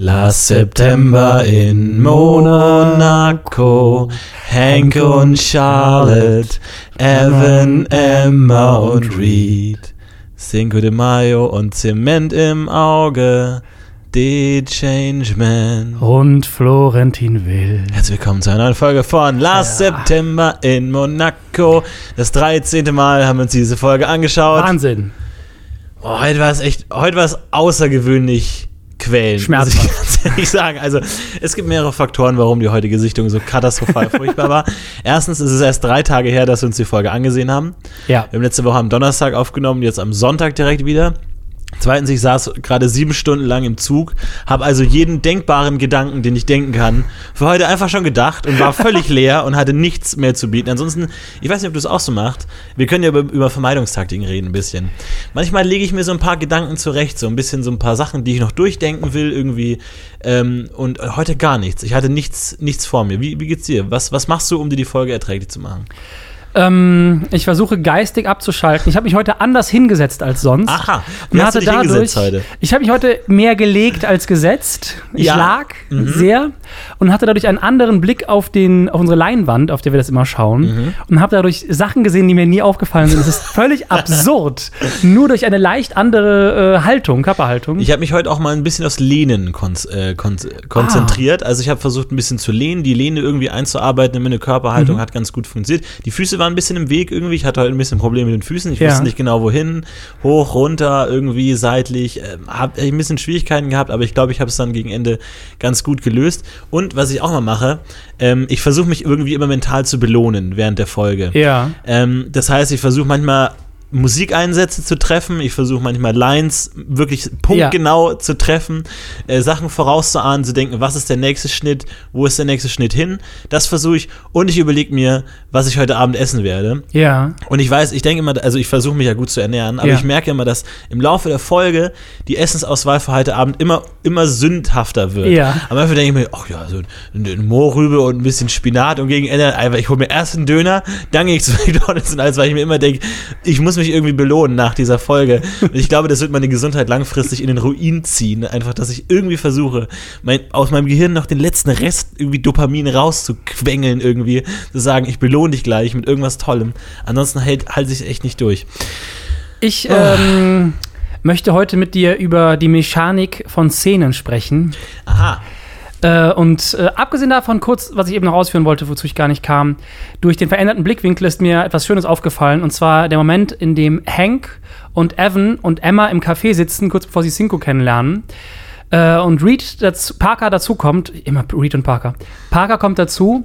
Last September in Monaco, Hank und Charlotte, Evan, Emma und Reed. Cinco de Mayo und Zement im Auge, The Changeman. Und Florentin Will. Herzlich willkommen zu einer neuen Folge von Last Ja. September in Monaco. Das 13. Mal haben wir uns diese Folge angeschaut. Wahnsinn. Oh, heute war es echt, heute war es außergewöhnlich quälend. Schmerzhaft. Muss ich ganz ehrlich sagen. Also, es gibt mehrere Faktoren, warum die heutige Sichtung so katastrophal furchtbar war. Erstens ist es erst drei Tage her, dass wir uns die Folge angesehen haben. Ja. Wir haben letzte Woche am Donnerstag aufgenommen, jetzt am Sonntag direkt wieder. Zweitens, ich saß gerade sieben Stunden lang im Zug, habe also jeden denkbaren Gedanken, den ich denken kann, für heute einfach schon gedacht und war völlig leer und hatte nichts mehr zu bieten. Ansonsten, ich weiß nicht, ob du es auch so machst. Wir können ja über, über Vermeidungstaktiken reden ein bisschen. Manchmal lege ich mir so ein paar Gedanken zurecht, so ein bisschen so ein paar Sachen, die ich noch durchdenken will irgendwie. Ähm, und heute gar nichts. Ich hatte nichts, nichts vor mir. Wie, wie geht's dir? Was, was machst du, um dir die Folge erträglich zu machen? Ähm, ich versuche geistig abzuschalten. Ich habe mich heute anders hingesetzt als sonst. Aha, Und wie hast du dich hingesetzt heute? Ich habe mich heute mehr gelegt als gesetzt. Ich Ja. lag Mhm. sehr und hatte dadurch einen anderen Blick auf, den, auf unsere Leinwand, auf der wir das immer schauen. Mhm. Und habe dadurch Sachen gesehen, die mir nie aufgefallen sind. Es ist völlig absurd. Nur durch eine leicht andere äh, Haltung, Körperhaltung. Ich habe mich heute auch mal ein bisschen aufs Lehnen kon äh, kon konzentriert. Also ich habe versucht, ein bisschen zu lehnen, die Lehne irgendwie einzuarbeiten in meine Körperhaltung, Mhm. hat ganz gut funktioniert. Die Füße waren ein bisschen im Weg irgendwie. Ich hatte heute ein bisschen Probleme mit den Füßen. Ich Ja. wusste nicht genau wohin. Hoch, runter, irgendwie seitlich. Ähm, habe ein bisschen Schwierigkeiten gehabt, aber ich glaube, ich habe es dann gegen Ende ganz gut gelöst. Und was ich auch mal mache, ähm, ich versuche mich irgendwie immer mental zu belohnen während der Folge. ja. Ähm, das heißt, ich versuche manchmal Musikeinsätze zu treffen, ich versuche manchmal Lines wirklich punktgenau zu treffen, äh, Sachen vorauszuahnen, zu denken, was ist der nächste Schnitt, wo ist der nächste Schnitt hin. Das versuche ich und ich überlege mir, was ich heute Abend essen werde. Ja. Und ich weiß, ich denke immer, also ich versuche mich ja gut zu ernähren, aber Ja. ich merke immer, dass im Laufe der Folge die Essensauswahl für heute Abend immer, immer sündhafter wird. Ja. Am Anfang denke ich mir, ach ja, so eine eine Mohrrübe und ein bisschen Spinat und gegen Ende einfach, ich hole mir erst einen Döner, dann gehe ich zu McDonalds und alles, weil ich mir immer denke, ich muss mich irgendwie belohnen nach dieser Folge. Und ich glaube, das wird meine Gesundheit langfristig in den Ruin ziehen. Einfach, dass ich irgendwie versuche, mein, aus meinem Gehirn noch den letzten Rest irgendwie Dopamin rauszuquengeln irgendwie, zu sagen, ich belohne dich gleich mit irgendwas Tollem. Ansonsten hält, halte ich es echt nicht durch. Ich ähm, möchte heute mit dir über die Mechanik von Szenen sprechen. Aha. Äh, und äh, abgesehen davon, kurz, was ich eben noch ausführen wollte, wozu ich gar nicht kam, durch den veränderten Blickwinkel ist mir etwas Schönes aufgefallen. Und zwar der Moment, in dem Hank und Evan und Emma im Café sitzen, kurz bevor sie Cinco kennenlernen. Äh, und Reed, dazu, Parker dazukommt, immer Reed und Parker. Parker kommt dazu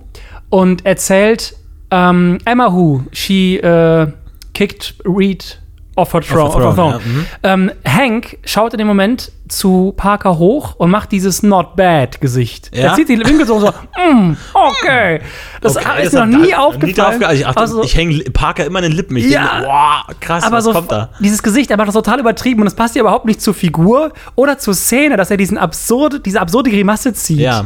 und erzählt, ähm, Emma who, she äh, kicked Reed off her throne. Off her off her throne, throne. ja, mhm. Ähm, Hank schaut in dem Moment zu Parker hoch und macht dieses Not Bad Gesicht. Ja? Er zieht die Winkel so, so mm, okay. Das Okay, ist das mir noch nie aufgefallen. drauf- Ich, achte, Also- ich hänge Parker immer an den Lippen. Ich Ja. denke, boah, krass, aber was so kommt da? dieses Gesicht, er macht das total übertrieben und es passt ja überhaupt nicht zur Figur oder zur Szene, dass er diesen absurde, diese absurde Grimasse zieht. Ja.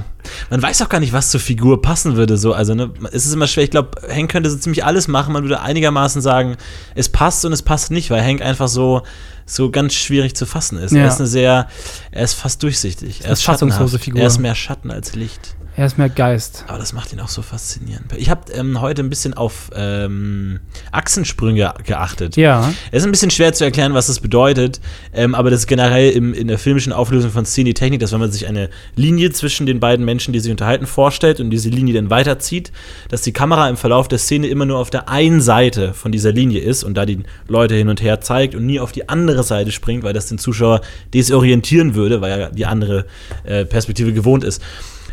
Man weiß auch gar nicht, was zur Figur passen würde. So. Also, ne, es ist immer schwer. Ich glaube, Hank könnte so ziemlich alles machen. Man würde einigermaßen sagen, es passt und es passt nicht, weil Hank einfach so, so ganz schwierig zu fassen ist. Ja. Er ist eine sehr, er ist fast durchsichtig. Er ist fassungslose. Figur. Er ist mehr Schatten als Licht. Er ist mehr Geist. Aber das macht ihn auch so faszinierend. Ich habe ähm, heute ein bisschen auf ähm, Achsensprünge geachtet. Ja. Es ist ein bisschen schwer zu erklären, was das bedeutet, ähm, aber das ist generell im, in der filmischen Auflösung von Szene die Technik, dass wenn man sich eine Linie zwischen den beiden Menschen, die sich unterhalten, vorstellt und diese Linie dann weiterzieht, dass die Kamera im Verlauf der Szene immer nur auf der einen Seite von dieser Linie ist und da die Leute hin und her zeigt und nie auf die andere Seite springt, weil das den Zuschauer desorientieren würde, weil er die andere äh, Perspektive gewohnt ist.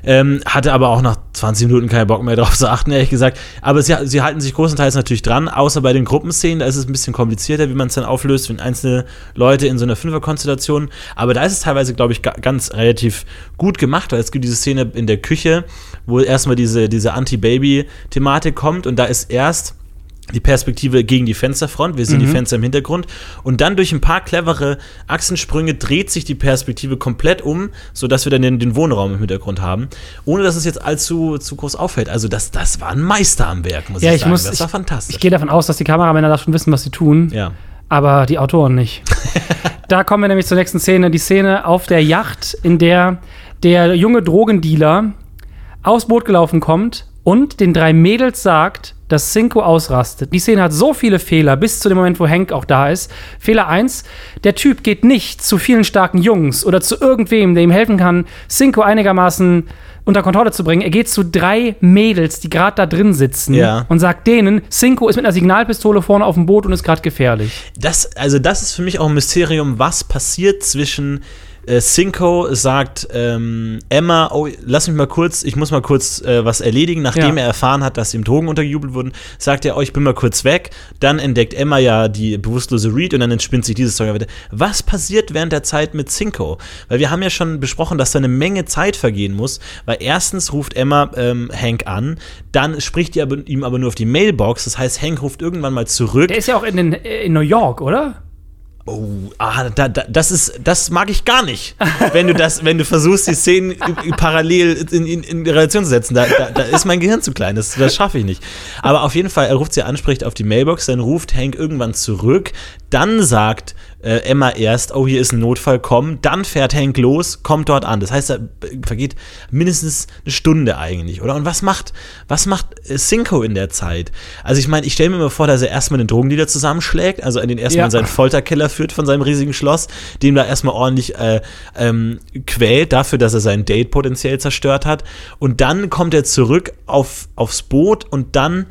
Ähm, hatte aber auch nach 20 Minuten keinen Bock mehr drauf zu achten, ehrlich gesagt. Aber sie, sie halten sich großenteils natürlich dran, außer bei den Gruppenszenen. Da ist es ein bisschen komplizierter, wie man es dann auflöst, wenn einzelne Leute in so einer Fünferkonstellation. Aber da ist es teilweise, glaube ich, ga, ganz relativ gut gemacht, weil es gibt diese Szene in der Küche, wo erstmal diese, diese Anti-Baby-Thematik kommt und da ist erst die Perspektive gegen die Fensterfront, wir sehen die Fenster im Hintergrund und dann durch ein paar clevere Achsensprünge dreht sich die Perspektive komplett um, sodass wir dann den, den Wohnraum im Hintergrund haben, ohne dass es jetzt allzu zu groß auffällt. Also das, das war ein Meister am Werk, muss Ja, ich ich sagen. muss- das war ich- fantastisch. Ich gehe davon aus, dass die Kameramänner da schon wissen, was sie tun. ja. aber die Autoren nicht. da kommen wir nämlich zur nächsten Szene. Die Szene auf der Yacht, in der der junge Drogendealer aufs Boot gelaufen kommt und den drei Mädels sagt, dass Cinco ausrastet. Die Szene hat so viele Fehler, bis zu dem Moment, wo Hank auch da ist. Fehler 1, der Typ geht nicht zu vielen starken Jungs oder zu irgendwem, der ihm helfen kann, Cinco einigermaßen unter Kontrolle zu bringen. Er geht zu drei Mädels, die gerade da drin sitzen Ja. und sagt denen, Cinco ist mit einer Signalpistole vorne auf dem Boot und ist gerade gefährlich. Das, also das ist für mich auch ein Mysterium, was passiert zwischen äh, Cinco sagt ähm, Emma, oh, lass mich mal kurz, ich muss mal kurz äh, was erledigen. Nachdem Ja. er erfahren hat, dass ihm Drogen untergejubelt wurden, sagt er, oh, ich bin mal kurz weg. Dann entdeckt Emma ja die bewusstlose Reed und dann entspinnt sich diese Story weiter. Was passiert während der Zeit mit Cinco? Weil wir haben ja schon besprochen, dass da eine Menge Zeit vergehen muss, weil erstens ruft Emma ähm, Hank an, dann spricht die aber, ihm aber nur auf die Mailbox, das heißt, Hank ruft irgendwann mal zurück. Der ist ja auch in, den, äh, in New York, oder? Oh, ah, da, da, das ist, das mag ich gar nicht. wenn du das, wenn du versuchst, die Szenen parallel in, in, in Relation zu setzen, da, da, da ist mein Gehirn zu klein. Das, das schaffe ich nicht. Aber auf jeden Fall, er ruft sie an, spricht auf die Mailbox, dann ruft Hank irgendwann zurück, dann sagt äh, Emma erst, oh, hier ist ein Notfall, komm, dann fährt Hank los, kommt dort an. Das heißt, da vergeht mindestens eine Stunde eigentlich, oder? Und was macht, was macht äh, Cinco in der Zeit? Also ich meine, ich stelle mir mal vor, dass er erstmal den Drogendealer zusammenschlägt, also in den erstmal Ja. in seinen Folterkeller führt von seinem riesigen Schloss, dem da erstmal ordentlich äh, ähm, quält dafür, dass er sein Date potenziell zerstört hat. Und dann kommt er zurück auf, aufs Boot und dann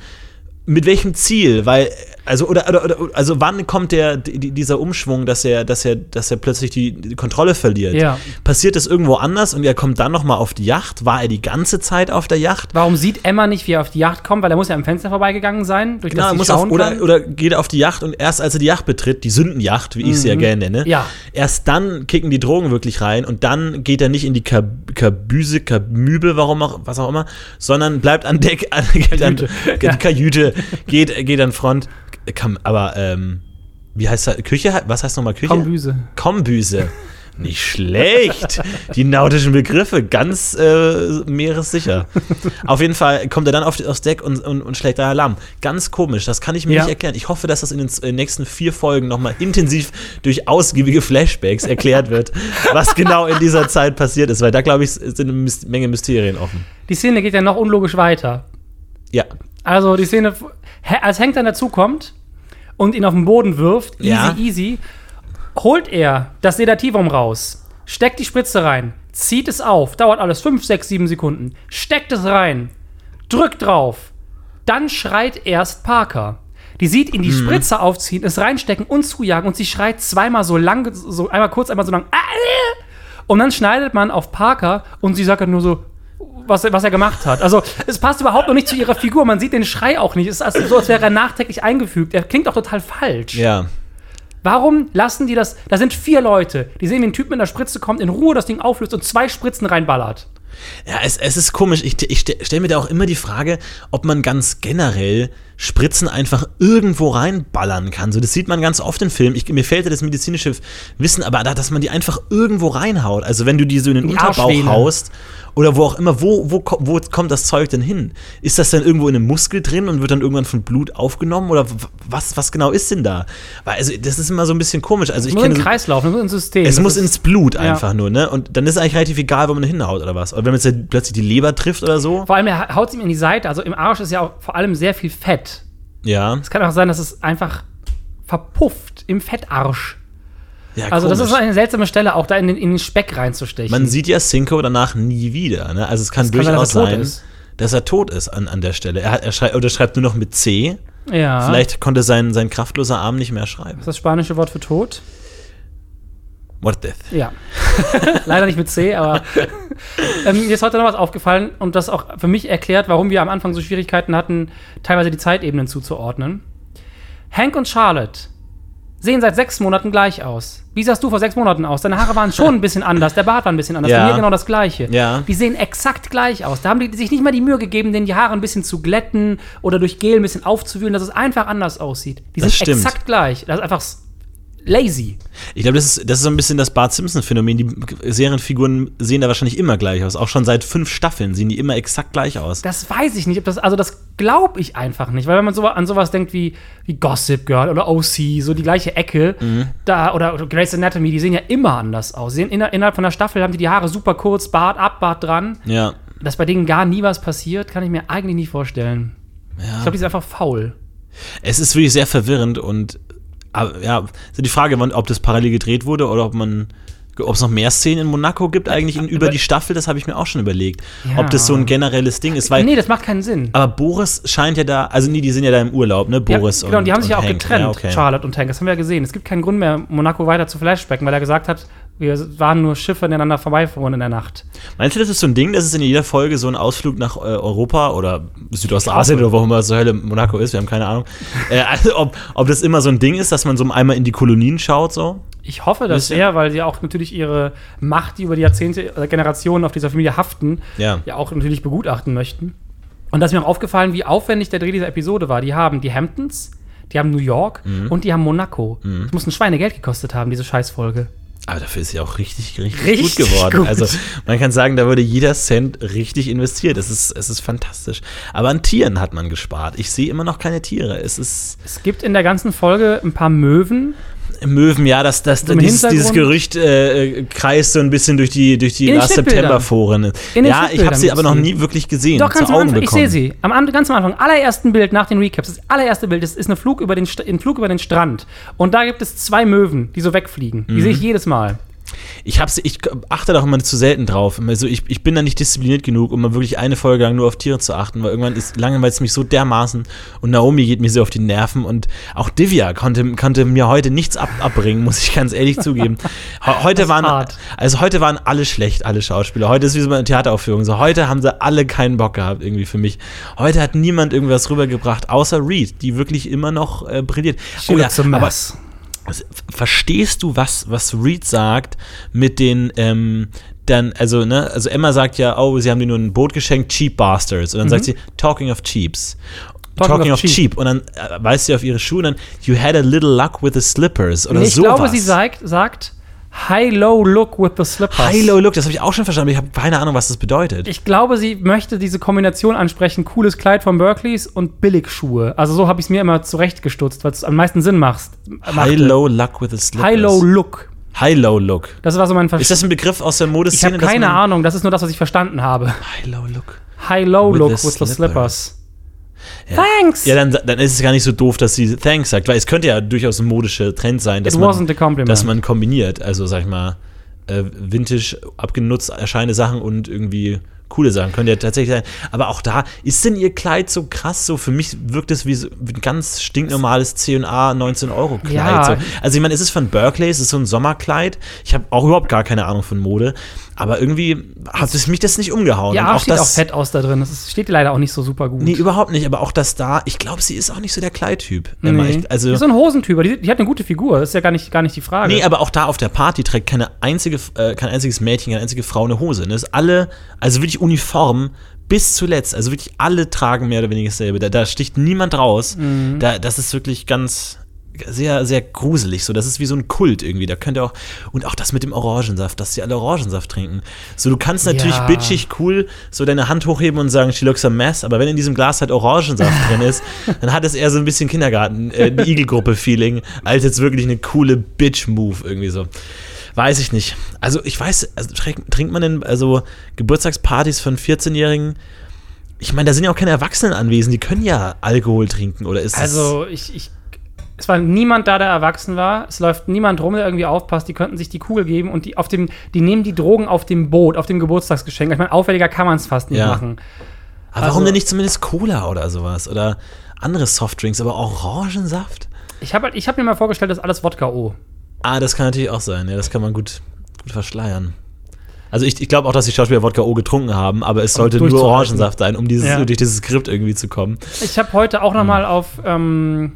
mit welchem Ziel? Weil, also, oder, oder, oder also wann kommt der, die, dieser Umschwung, dass er, dass er, dass er plötzlich die, die Kontrolle verliert? Ja. Passiert das irgendwo anders und er kommt dann nochmal auf die Yacht? War er die ganze Zeit auf der Yacht? Warum sieht Emma nicht, wie er auf die Yacht kommt? Weil er muss ja am Fenster vorbeigegangen sein, durch Genau, das er muss auf, oder, oder geht er auf die Yacht und erst als er die Yacht betritt, die Sündenjacht, wie ich sie ja gerne nenne, Ja. erst dann kicken die Drogen wirklich rein und dann geht er nicht in die Kab Kabüse, Kabübe, warum auch, was auch immer, sondern bleibt an Deck, an, geht an, Kajüte. die Kajüte, geht, geht an Front, kann, aber, ähm, wie heißt das, Küche, was heißt nochmal Küche? Kombüse. Kombüse. Nicht schlecht. Die nautischen Begriffe, ganz äh, meeressicher. Auf jeden Fall kommt er dann auf, aufs Deck und, und, und schlägt da Alarm. Ganz komisch, das kann ich mir Ja. nicht erklären. Ich hoffe, dass das in den z- äh, nächsten vier Folgen nochmal intensiv durch ausgiebige Flashbacks erklärt wird, was genau in dieser Zeit passiert ist, weil da, glaube ich, sind eine Menge Mysterien offen. Die Szene geht ja noch unlogisch weiter. Ja. Also die Szene, als Hank dann dazukommt und ihn auf den Boden wirft, easy, Ja. easy, holt er das Sedativum raus, steckt die Spritze rein, zieht es auf, dauert alles 5, 6, 7 Sekunden, steckt es rein, drückt drauf, dann schreit erst Parker. Die sieht ihn die Spritze aufziehen, es reinstecken und zujagen und sie schreit zweimal so lang, so einmal kurz, einmal so lang. "Ah, äh." Und dann schneidet man auf Parker und sie sagt dann nur so, was, er- was er gemacht hat. Also es passt überhaupt noch nicht zu ihrer Figur. Man sieht den Schrei auch nicht. Es ist also so, als wäre er nachträglich eingefügt. Er klingt auch total falsch. Ja. Warum lassen die das? Da sind vier Leute. Die sehen, wie ein Typ mit einer Spritze kommt, in Ruhe das Ding auflöst und zwei Spritzen reinballert. Ja, es, es ist komisch. Ich, ich stelle mir da auch immer die Frage, ob man ganz generell Spritzen einfach irgendwo reinballern kann. So, das sieht man ganz oft in Filmen. Ich, mir fehlt ja das medizinische Wissen, aber da, dass man die einfach irgendwo reinhaut. Also wenn du die so in den die Unterbauch haust oder wo auch immer, wo, wo, wo kommt das Zeug denn hin? Ist das dann irgendwo in einem Muskel drin und wird dann irgendwann von Blut aufgenommen? Oder was, was genau ist denn da? Weil, also, das ist immer so ein bisschen komisch. Also ich Nur kenne Kreislauf, nur ins System. es Das muss ist- ins Blut Ja. einfach nur, ne? Und dann ist es eigentlich relativ egal, wo man hinhaut oder was. Oder wenn man jetzt ja plötzlich die Leber trifft oder so. Vor allem, er haut ihm in die Seite. Also im Arsch ist ja auch vor allem sehr viel Fett. Ja. Es kann auch sein, dass es einfach verpufft im Fettarsch. Ja Also das komisch. ist eine seltsame Stelle, auch da in den, in den Speck reinzustechen. Man sieht ja Cinco danach nie wieder, ne? Also es kann kann sein, durchaus tot sein, ist. dass er tot ist an, an der Stelle. Er, hat, er schreibt, oder schreibt nur noch mit C. ja. Vielleicht konnte sein, sein kraftloser Arm nicht mehr schreiben. ist das spanische Wort für tot? Muertez. Ja. Leider nicht mit C, aber ähm, mir ist heute noch was aufgefallen und das auch für mich erklärt, warum wir am Anfang so Schwierigkeiten hatten, teilweise die Zeitebenen zuzuordnen. Hank und Charlotte sehen seit sechs Monaten gleich aus. Wie sahst du vor sechs Monaten aus? Deine Haare waren schon ein bisschen anders, der Bart war ein bisschen anders, Ja. bei mir genau das gleiche. Ja. Die sehen exakt gleich aus. Da haben die sich nicht mal die Mühe gegeben, den die Haare ein bisschen zu glätten oder durch Gel ein bisschen aufzuwühlen, dass es einfach anders aussieht. Die Das sind stimmt. exakt gleich. Das ist einfach lazy. Ich glaube, das ist, das ist so ein bisschen das Bart Simpson-Phänomen. Die Serienfiguren sehen da wahrscheinlich immer gleich aus. Auch schon seit fünf Staffeln sehen die immer exakt gleich aus. Das weiß ich nicht. Das, also das glaube ich einfach nicht. Weil wenn man so an sowas denkt wie, wie Gossip Girl oder OC, so die gleiche Ecke, Mhm. da, oder, oder Grey's Anatomy, die sehen ja immer anders aus. Sehen inner, innerhalb von der Staffel haben die die Haare super kurz, Bart ab, Bart dran. Ja. Dass bei denen gar nie was passiert, kann ich mir eigentlich nicht vorstellen. Ich glaube, die sind einfach faul. Es ist wirklich sehr verwirrend und aber, ja, so die Frage, wann- ob das parallel gedreht wurde oder ob man ob es noch mehr Szenen in Monaco gibt, eigentlich in, über die Staffel, das habe ich mir auch schon überlegt. Ja. Ob das so ein generelles Ding ist, weil. nee, das macht keinen Sinn. Aber Boris scheint ja da, also nee, die sind ja da im Urlaub, ne? Boris ja, genau, und die haben sich ja auch Hank. getrennt, Ja, okay. Charlotte und Hank. Das haben wir ja gesehen. Es gibt keinen Grund mehr, Monaco weiter zu flashbacken, weil er gesagt hat, wir waren nur Schiffe ineinander vorbeifuhren in der Nacht. Meinst du, das ist so ein Ding, dass es in jeder Folge so ein Ausflug nach äh, Europa oder Südostasien oder wo immer zur Hölle Monaco ist, wir haben keine Ahnung. äh, also ob, ob das immer so ein Ding ist, dass man so einmal in die Kolonien schaut, so? Ich hoffe das sehr, weil sie auch natürlich ihre Macht, die über die Jahrzehnte, äh, Generationen auf dieser Familie haften, Ja. ja auch natürlich begutachten möchten. Und da ist mir auch aufgefallen, wie aufwendig der Dreh dieser Episode war. Die haben die Hamptons, die haben New York Mhm. und die haben Monaco. Das muss ein Schweinegeld gekostet haben, diese Scheißfolge. Aber dafür ist sie auch richtig, richtig, Richtig gut geworden. gut. Also man kann sagen, da wurde jeder Cent richtig investiert. Es ist, es ist fantastisch. Aber an Tieren hat man gespart. Ich sehe immer noch keine Tiere. Es ist Es gibt in der ganzen Folge ein paar Möwen. Möwen, ja, das, das, dieses, dieses Gerücht äh, äh, kreist so ein bisschen durch die, durch die Last. September-Foren. Ja, ich habe sie aber noch nie wirklich gesehen. Doch, ganz zu Augen Anfang, ich sehe sie. Am, An- ganz am Anfang, allerersten Bild nach den Recaps, das allererste Bild ist, ist eine Flug über den, ein Flug über den Strand. Und da gibt es zwei Möwen, die so wegfliegen. Mhm. Die sehe ich jedes Mal. Ich, hab's, ich achte da auch immer zu selten drauf. Also ich, ich bin da nicht diszipliniert genug, um mal wirklich eine Folge lang nur auf Tiere zu achten, weil irgendwann ist langweilt es mich so dermaßen und Naomi geht mir so auf die Nerven und auch Divya konnte, konnte mir heute nichts ab, abbringen, muss ich ganz ehrlich zugeben. He- Heute waren, hart. also heute waren alle schlecht, alle Schauspieler. Heute ist wie so eine Theateraufführung. So, heute haben sie alle keinen Bock gehabt, irgendwie für mich. Heute hat niemand irgendwas rübergebracht, außer Reed, die wirklich immer noch äh, brilliert. She looks a aber- Verstehst du, was, was Reed sagt mit den, ähm, dann, also, ne, also Emma sagt ja, oh, sie haben dir nur ein Boot geschenkt, cheap bastards. Und dann sagt sie, talking of cheaps. Talking, of, cheap. Und dann äh, weist sie auf ihre Schuhe und dann, you had a little luck with the slippers. Oder Nee, ich sowas. glaube, sie sagt, sagt High-Low Look with the Slippers. High, low look, das habe ich auch schon verstanden, aber ich habe keine Ahnung, was das bedeutet. Ich glaube, sie möchte diese Kombination ansprechen: cooles Kleid von Berkeleys und Billigschuhe. Also, so habe ich es mir immer zurechtgestutzt, weil es am meisten Sinn macht. High, low luck with the slippers. High-Low Look. High, low look. Das war so mein Ist Verständnis. das ein Begriff aus der Ich Modeszene? habe dass keine Ahnung, das ist nur das, was ich verstanden habe. High, low look. High-Low With Look the with the slippers. Ja. Thanks! Ja, dann, dann ist es gar nicht so doof, dass sie Thanks sagt, weil es könnte ja durchaus ein modischer Trend sein, dass, It man, dass man kombiniert. Also, sag ich mal, äh, vintage, abgenutzt erscheinende Sachen und irgendwie coole Sachen. Könnte ja tatsächlich sein. Aber auch da, ist denn ihr Kleid so krass? So, für mich wirkt es wie so ein ganz stinknormales C&A 19-Euro-Kleid. Ja. So. Also, ich meine, es ist von Berkeley, es ist so ein Sommerkleid. Ich habe auch überhaupt gar keine Ahnung von Mode. Aber irgendwie hat es mich das nicht umgehauen. ja, Und steht auch das, fett aus da drin. Das ist, steht leider auch nicht so super gut. Nee, überhaupt nicht. Aber auch das da, ich glaube, sie ist auch nicht so der Kleidtyp. Nee. Also, die ist so ein Hosentyp, die, die hat eine gute Figur. Das ist ja gar nicht, gar nicht die Frage. nee, aber auch da auf der Party trägt keine einzige, äh, kein einziges Mädchen, keine einzige Frau eine Hose. Das ist alle, also wirklich uniform bis zuletzt. Also wirklich alle tragen mehr oder weniger dasselbe. Da, da sticht niemand raus. Mhm. Da, das ist wirklich ganz sehr, sehr gruselig. So, das ist wie so ein Kult irgendwie. Da könnt ihr auch, und auch das mit dem Orangensaft, dass sie alle Orangensaft trinken. So, du kannst natürlich Ja. bitchig cool so deine Hand hochheben und sagen, she looks a mess, aber wenn in diesem Glas halt Orangensaft drin ist, dann hat es eher so ein bisschen Kindergarten, äh, Igelgruppe-Feeling, als jetzt wirklich eine coole Bitch-Move irgendwie so. Weiß ich nicht. Also, ich weiß, also, trinkt, trinkt man denn, also, Geburtstagspartys von 14-Jährigen? Ich meine, da sind ja auch keine Erwachsenen anwesend, die können ja Alkohol trinken, oder ist das- Also, ich, ich. Es war niemand da, der erwachsen war. Es läuft niemand rum, der irgendwie aufpasst. Die könnten sich die Kugel geben und die auf dem, die nehmen die Drogen auf dem Boot, auf dem Geburtstagsgeschenk. Ich meine, auffälliger kann man es fast nicht Ja. machen. Aber warum Also- denn nicht zumindest Cola oder sowas? Oder andere Softdrinks, aber Orangensaft? Ich habe halt, ich hab mir mal vorgestellt, das ist alles Wodka O. Ah, das kann natürlich auch sein. Ja, das kann man gut, gut verschleiern. Also ich, ich glaube auch, dass die Schauspieler Wodka O getrunken haben, aber es sollte nur. Orangensaft sein, um dieses, Ja. durch dieses Skript irgendwie zu kommen. Ich habe heute auch noch mal auf ähm,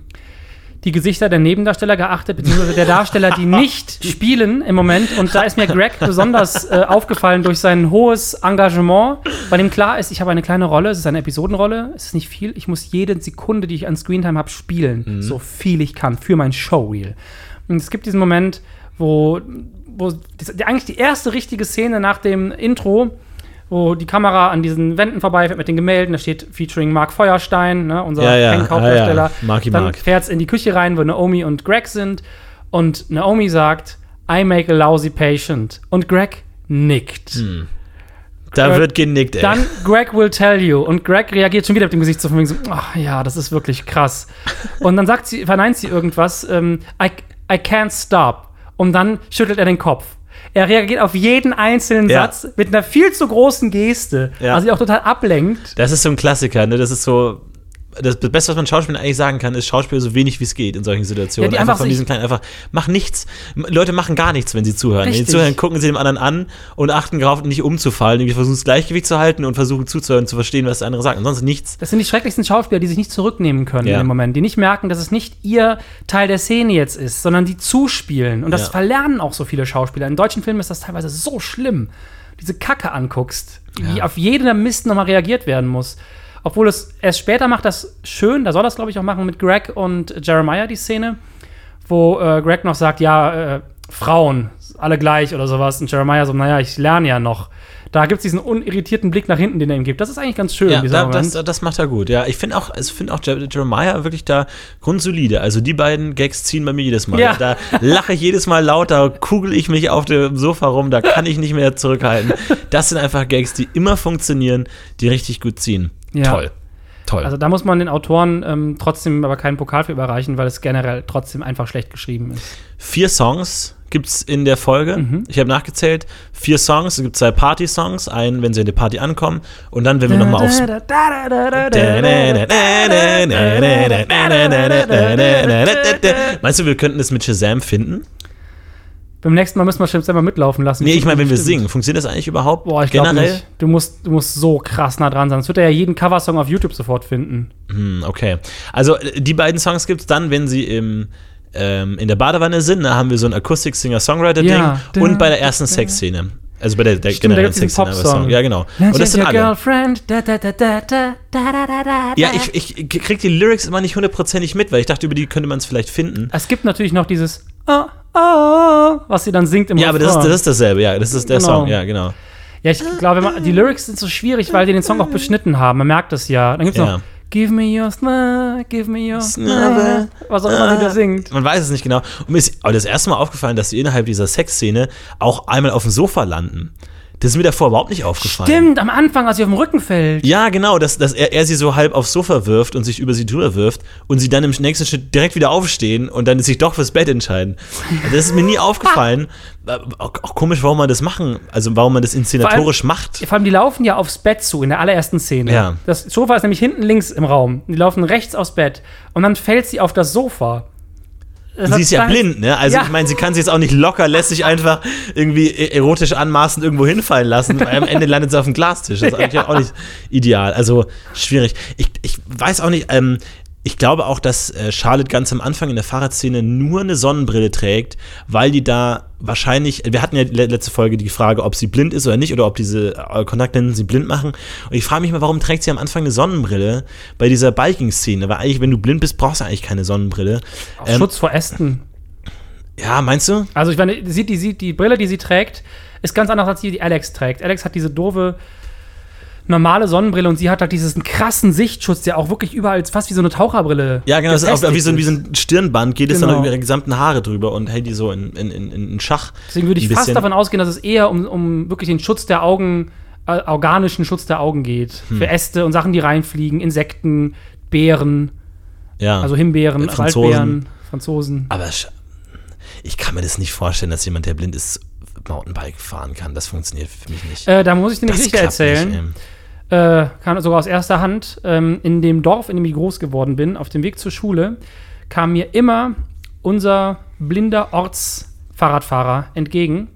die Gesichter der Nebendarsteller geachtet, beziehungsweise der Darsteller, die nicht spielen im Moment. Und da ist mir Greg besonders äh, aufgefallen durch sein hohes Engagement, bei dem klar ist, ich habe eine kleine Rolle, es ist eine Episodenrolle, es ist nicht viel. Ich muss jede Sekunde, die ich an Screentime habe, spielen, so viel ich kann, für mein Showreel. Und es gibt diesen Moment, wo, wo die, eigentlich die erste richtige Szene nach dem Intro, wo die Kamera an diesen Wänden vorbeifährt mit den Gemälden, da steht featuring Mark Feuerstein, ne, unser Ja, ja, Hank-Hauptdarsteller. ah, ja. Marky Dann Mark. fährt's in die Küche rein, wo Naomi und Greg sind. Und Naomi sagt, I make a lousy patient. Und Greg nickt. Da Äh, wird genickt, ey. Dann Greg will tell you. Und Greg reagiert schon wieder mit dem Gesicht so von wegen so, ach ja, das ist wirklich krass. Und dann sagt sie, verneint sie irgendwas, ähm, I, I can't stop. Und dann schüttelt er den Kopf. Er reagiert auf jeden einzelnen Ja. Satz mit einer viel zu großen Geste, Ja. was sie auch total ablenkt. Das ist so ein Klassiker, ne? Das ist so. Das Beste, was man Schauspielern eigentlich sagen kann, ist Schauspiel so wenig wie es geht in solchen Situationen. Ja, die einfach einfach von diesen kleinen, einfach, mach nichts. Leute machen gar nichts, wenn sie zuhören. Wenn Richtig. sie zuhören, gucken sie dem anderen an und achten darauf, nicht umzufallen. Die versuchen das Gleichgewicht zu halten und versuchen zuzuhören, zu verstehen, was der andere sagt. Ansonsten nichts. Das sind die schrecklichsten Schauspieler, die sich nicht zurücknehmen können Ja. dem Moment, die nicht merken, dass es nicht ihr Teil der Szene jetzt ist, sondern die zuspielen. Und das Ja. verlernen auch so viele Schauspieler. In deutschen Filmen ist das teilweise so schlimm. Diese Kacke anguckst, wie auf jeden Mist nochmal reagiert werden muss. Obwohl es erst später macht das schön, da soll das, glaube ich, auch machen mit Greg und Jeremiah, die Szene, wo äh, Greg noch sagt, ja, äh, Frauen, alle gleich oder sowas. Und Jeremiah so, naja, ich lerne ja noch. Da gibt es diesen unirritierten Blick nach hinten, den er ihm gibt. Das ist eigentlich ganz schön, Ja, da, das, das macht er gut. Ja, ich finde auch, ich finde auch Jer- Jeremiah wirklich da grundsolide. Also die beiden Gags ziehen bei mir jedes Mal. Ja. Da lache ich jedes Mal laut, da kugel ich mich auf dem Sofa rum, da kann ich nicht mehr zurückhalten. Das sind einfach Gags, die immer funktionieren, die richtig gut ziehen. Ja. Toll. Toll. Also da muss man den Autoren ähm, trotzdem aber keinen Pokal für überreichen, weil es generell trotzdem einfach schlecht geschrieben ist. Vier Songs gibt es in der Folge. Mhm. Ich habe nachgezählt. Vier Songs. Es gibt zwei Party-Songs. Einen, wenn sie in die Party ankommen. Und dann, wenn wir nochmal aufs. Meinst du, wir könnten es mit Shazam finden? Beim nächsten Mal müssen wir Shams einfach mitlaufen lassen. Nee, ich meine, wenn wir singen, funktioniert das eigentlich überhaupt? Boah, ich glaube nicht. Du musst, du musst so krass nah dran sein. Sonst wird er ja jeden Coversong auf YouTube sofort finden. Hm, okay. Also äh, die beiden Songs gibt es dann, wenn sie im ähm, in der Badewanne sind, da haben wir so ein Akustik-Singer-Songwriter-Ding ja. und bei der ersten Sexszene. Also bei der, der Stimmt, generellen Sexszene. Ja, genau. Und das sind alle. Ja, ich, ich krieg die Lyrics immer nicht hundertprozentig mit, weil ich dachte, über die könnte man es vielleicht finden. Es gibt natürlich noch dieses oh, oh, was sie dann singt im Ja, aber das ist, Refrain. das ist dasselbe, ja, das ist der Genau. Song, ja, genau. Ja, ich glaube, man- die Lyrics sind so schwierig, weil die den Song auch beschnitten haben. Man merkt das ja. Dann gibt es Ja. noch Give me your smile, give me your smile. Was auch immer sie da singt. Man weiß es nicht genau. Und mir ist aber das erste Mal aufgefallen, dass sie innerhalb dieser Sexszene auch einmal auf dem Sofa landen. Das ist mir davor überhaupt nicht aufgefallen. Stimmt, am Anfang, als sie auf dem Rücken fällt. Ja, genau, dass, dass er, er sie so halb aufs Sofa wirft und sich über sie drüber wirft und sie dann im nächsten Schritt direkt wieder aufstehen und dann sich doch fürs Bett entscheiden. Das ist mir nie aufgefallen. Auch, auch komisch, warum man das machen, also warum man das inszenatorisch macht. Vor allem, die laufen ja aufs Bett zu in der allerersten Szene. Ja. Das Sofa ist nämlich hinten links im Raum. Die laufen rechts aufs Bett. Und dann fällt sie auf das Sofa. Sie ist ja blind, ne? Also Ja. ich meine, sie kann sich jetzt auch nicht locker, lässt sich einfach irgendwie e- erotisch anmaßend irgendwo hinfallen lassen. weil am Ende landet sie auf dem Glastisch. Das ist eigentlich auch nicht ideal. Also schwierig. Ich, ich weiß auch nicht, ähm, ich glaube auch, dass äh, Charlotte ganz am Anfang in der Fahrradszene nur eine Sonnenbrille trägt, weil die da wahrscheinlich, wir hatten ja le letzte Folge die Frage, ob sie blind ist oder nicht, oder ob diese äh, Kontaktlinsen sie blind machen. Und ich frage mich mal, warum trägt sie am Anfang eine Sonnenbrille bei dieser Biking-Szene? Weil eigentlich, wenn du blind bist, brauchst du eigentlich keine Sonnenbrille. Ähm, Schutz vor Ästen. ja, meinst du? Also, ich meine, die, sie, die Brille, die sie trägt, ist ganz anders als die, die Alex trägt. Alex hat diese doofe, normale Sonnenbrille und sie hat halt diesen krassen Sichtschutz, der auch wirklich überall fast wie so eine Taucherbrille. Ja, genau, das ist auch wie so, ein- wie so ein Stirnband, geht es dann Genau. über ihre gesamten Haare drüber und hält die so in, in, in, in Schach. Deswegen würde ich fast davon ausgehen, dass es eher um, um wirklich den Schutz der Augen, äh, organischen Schutz der Augen geht. Hm. Für Äste und Sachen, die reinfliegen, Insekten, Beeren, Ja. also Himbeeren, Äh, Franzosen. Waldbeeren, Franzosen. Aber ich kann mir das nicht vorstellen, dass jemand, der blind ist, Mountainbike fahren kann. Das funktioniert für mich nicht. Äh, da muss ich dir eine Geschichte erzählen. Nicht. Äh, kann sogar aus erster Hand, ähm, in dem Dorf, in dem ich groß geworden bin, auf dem Weg zur Schule, kam mir immer unser blinder Ortsfahrradfahrer entgegen.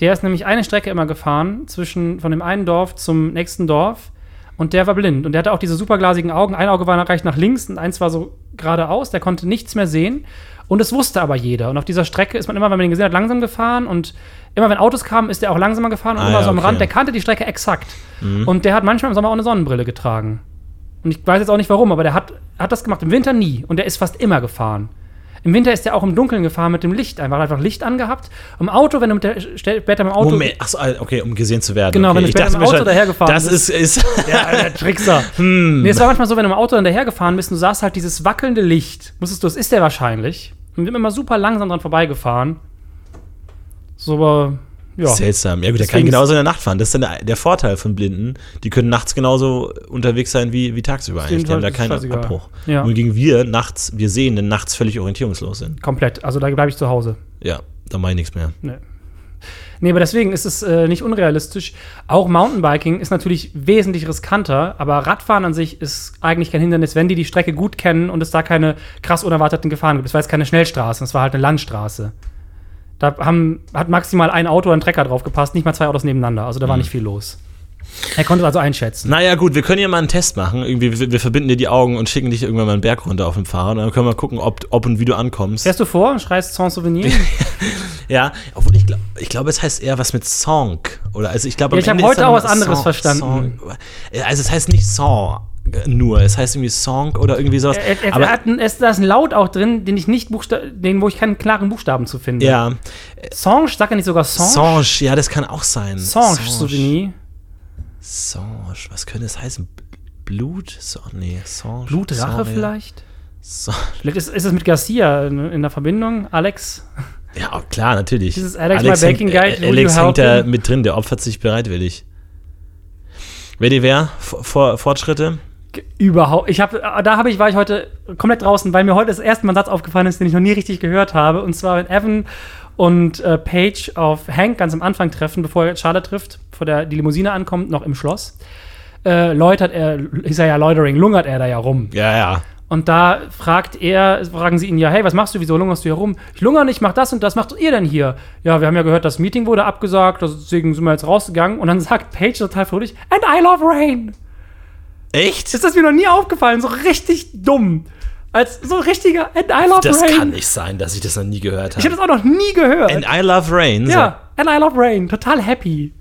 Der ist nämlich eine Strecke immer gefahren, zwischen von dem einen Dorf zum nächsten Dorf. Und der war blind. Und der hatte auch diese superglasigen Augen. Ein Auge war recht nach links und eins war so geradeaus. Der konnte nichts mehr sehen. Und es wusste aber jeder. Und auf dieser Strecke ist man immer, wenn man ihn gesehen hat, langsam gefahren. Und immer, wenn Autos kamen, ist er auch langsamer gefahren und Ah, immer ja, so am okay. Rand. Der kannte die Strecke exakt. Und der hat manchmal im Sommer auch eine Sonnenbrille getragen. Und ich weiß jetzt auch nicht warum, aber der hat, hat das gemacht. Im Winter nie. Und der ist fast immer gefahren. Im Winter ist er auch im Dunkeln gefahren mit dem Licht. Einfach einfach Licht angehabt. Im Auto, wenn du mit der, später im Auto. Moment, achso, okay, um gesehen zu werden. Genau, okay. wenn du ich später im Auto schon, dahergefahren Das ist, ist Ja, der Trickser. Hm. Nee, es war manchmal so, wenn du im Auto dann dahergefahren bist und du sahst halt dieses wackelnde Licht. Wusstest du, das ist der wahrscheinlich. Und wir sind immer super langsam dran vorbeigefahren. So, aber, ja. seltsam. Ja gut, der kann genauso in der Nacht fahren. Das ist dann der, der Vorteil von Blinden. Die können nachts genauso unterwegs sein wie, wie tagsüber eigentlich. Die haben da keinen. Abbruch. Ja. Und gegen wir nachts, wir sehen, denn nachts völlig orientierungslos sind. Komplett. Also da bleibe ich zu Hause. Ja, da mache ich nichts mehr. Nee. Nee, aber deswegen ist es äh, nicht unrealistisch. Auch Mountainbiking ist natürlich wesentlich riskanter, aber Radfahren an sich ist eigentlich kein Hindernis, wenn die die Strecke gut kennen und es da keine krass unerwarteten Gefahren gibt. Es war jetzt keine Schnellstraße, es war halt eine Landstraße. Da haben, hat maximal ein Auto oder ein Trecker drauf gepasst, nicht mal zwei Autos nebeneinander. Also da war nicht viel los. Er konnte es also einschätzen. Naja, gut, wir können ja mal einen Test machen. Irgendwie, wir, wir verbinden dir die Augen und schicken dich irgendwann mal einen Berg runter auf dem Fahrrad. Und dann können wir gucken, ob, ob und wie du ankommst. Fährst du vor und schreist Sans Souvenir? Ja, obwohl ich glaube, ich glaube, es heißt eher was mit Song. Oder also ich glaube, Ja, ich hab Ende heute auch was anderes verstanden. Song. Also es heißt nicht Song nur, es heißt irgendwie Song oder irgendwie sowas. er, er, Aber er ein, es, da ist ein Laut auch drin, den ich nicht Buchsta den, wo ich keinen klaren Buchstaben zu finde. ja, Songe, sagt er nicht sogar Songe? Songe, ja, das kann auch sein. Songe Souvenir. Songe, was könnte es heißen? Blut? So, nee, Songe. Blutrache Songe. vielleicht? So, Vielleicht ist, ist es mit Garcia in, in der Verbindung, Alex. ja, klar, natürlich. Dieses Alex, my baking hängt, guide, will Alex hängt da mit drin, der opfert sich bereitwillig. Wer die wer? Fortschritte? Überhaupt. Ich habe, da habe ich, war ich heute komplett draußen, weil mir heute das erste Mal ein Satz aufgefallen ist, den ich noch nie richtig gehört habe. Und zwar, wenn Evan und äh, Paige auf Hank ganz am Anfang treffen, bevor er Charlotte trifft, bevor der, die Limousine ankommt, noch im Schloss, äh, läutert er, ist er ja loitering, lungert er da ja rum. Ja, ja. Und da fragt er, fragen sie ihn ja, hey, was machst du, wieso lungerst du hier rum? Ich lungere nicht, mach das und das, macht ihr denn hier? Ja, wir haben ja gehört, das Meeting wurde abgesagt, deswegen sind wir jetzt rausgegangen. Und dann sagt Paige total fröhlich, and I love rain. Echt? Ist das mir noch nie aufgefallen, so richtig dumm. Als so richtiger and I love Das rain. kann nicht sein, dass ich das noch nie gehört Ich habe habe. das auch noch nie gehört. And I love rain. ja, and I love rain, total happy.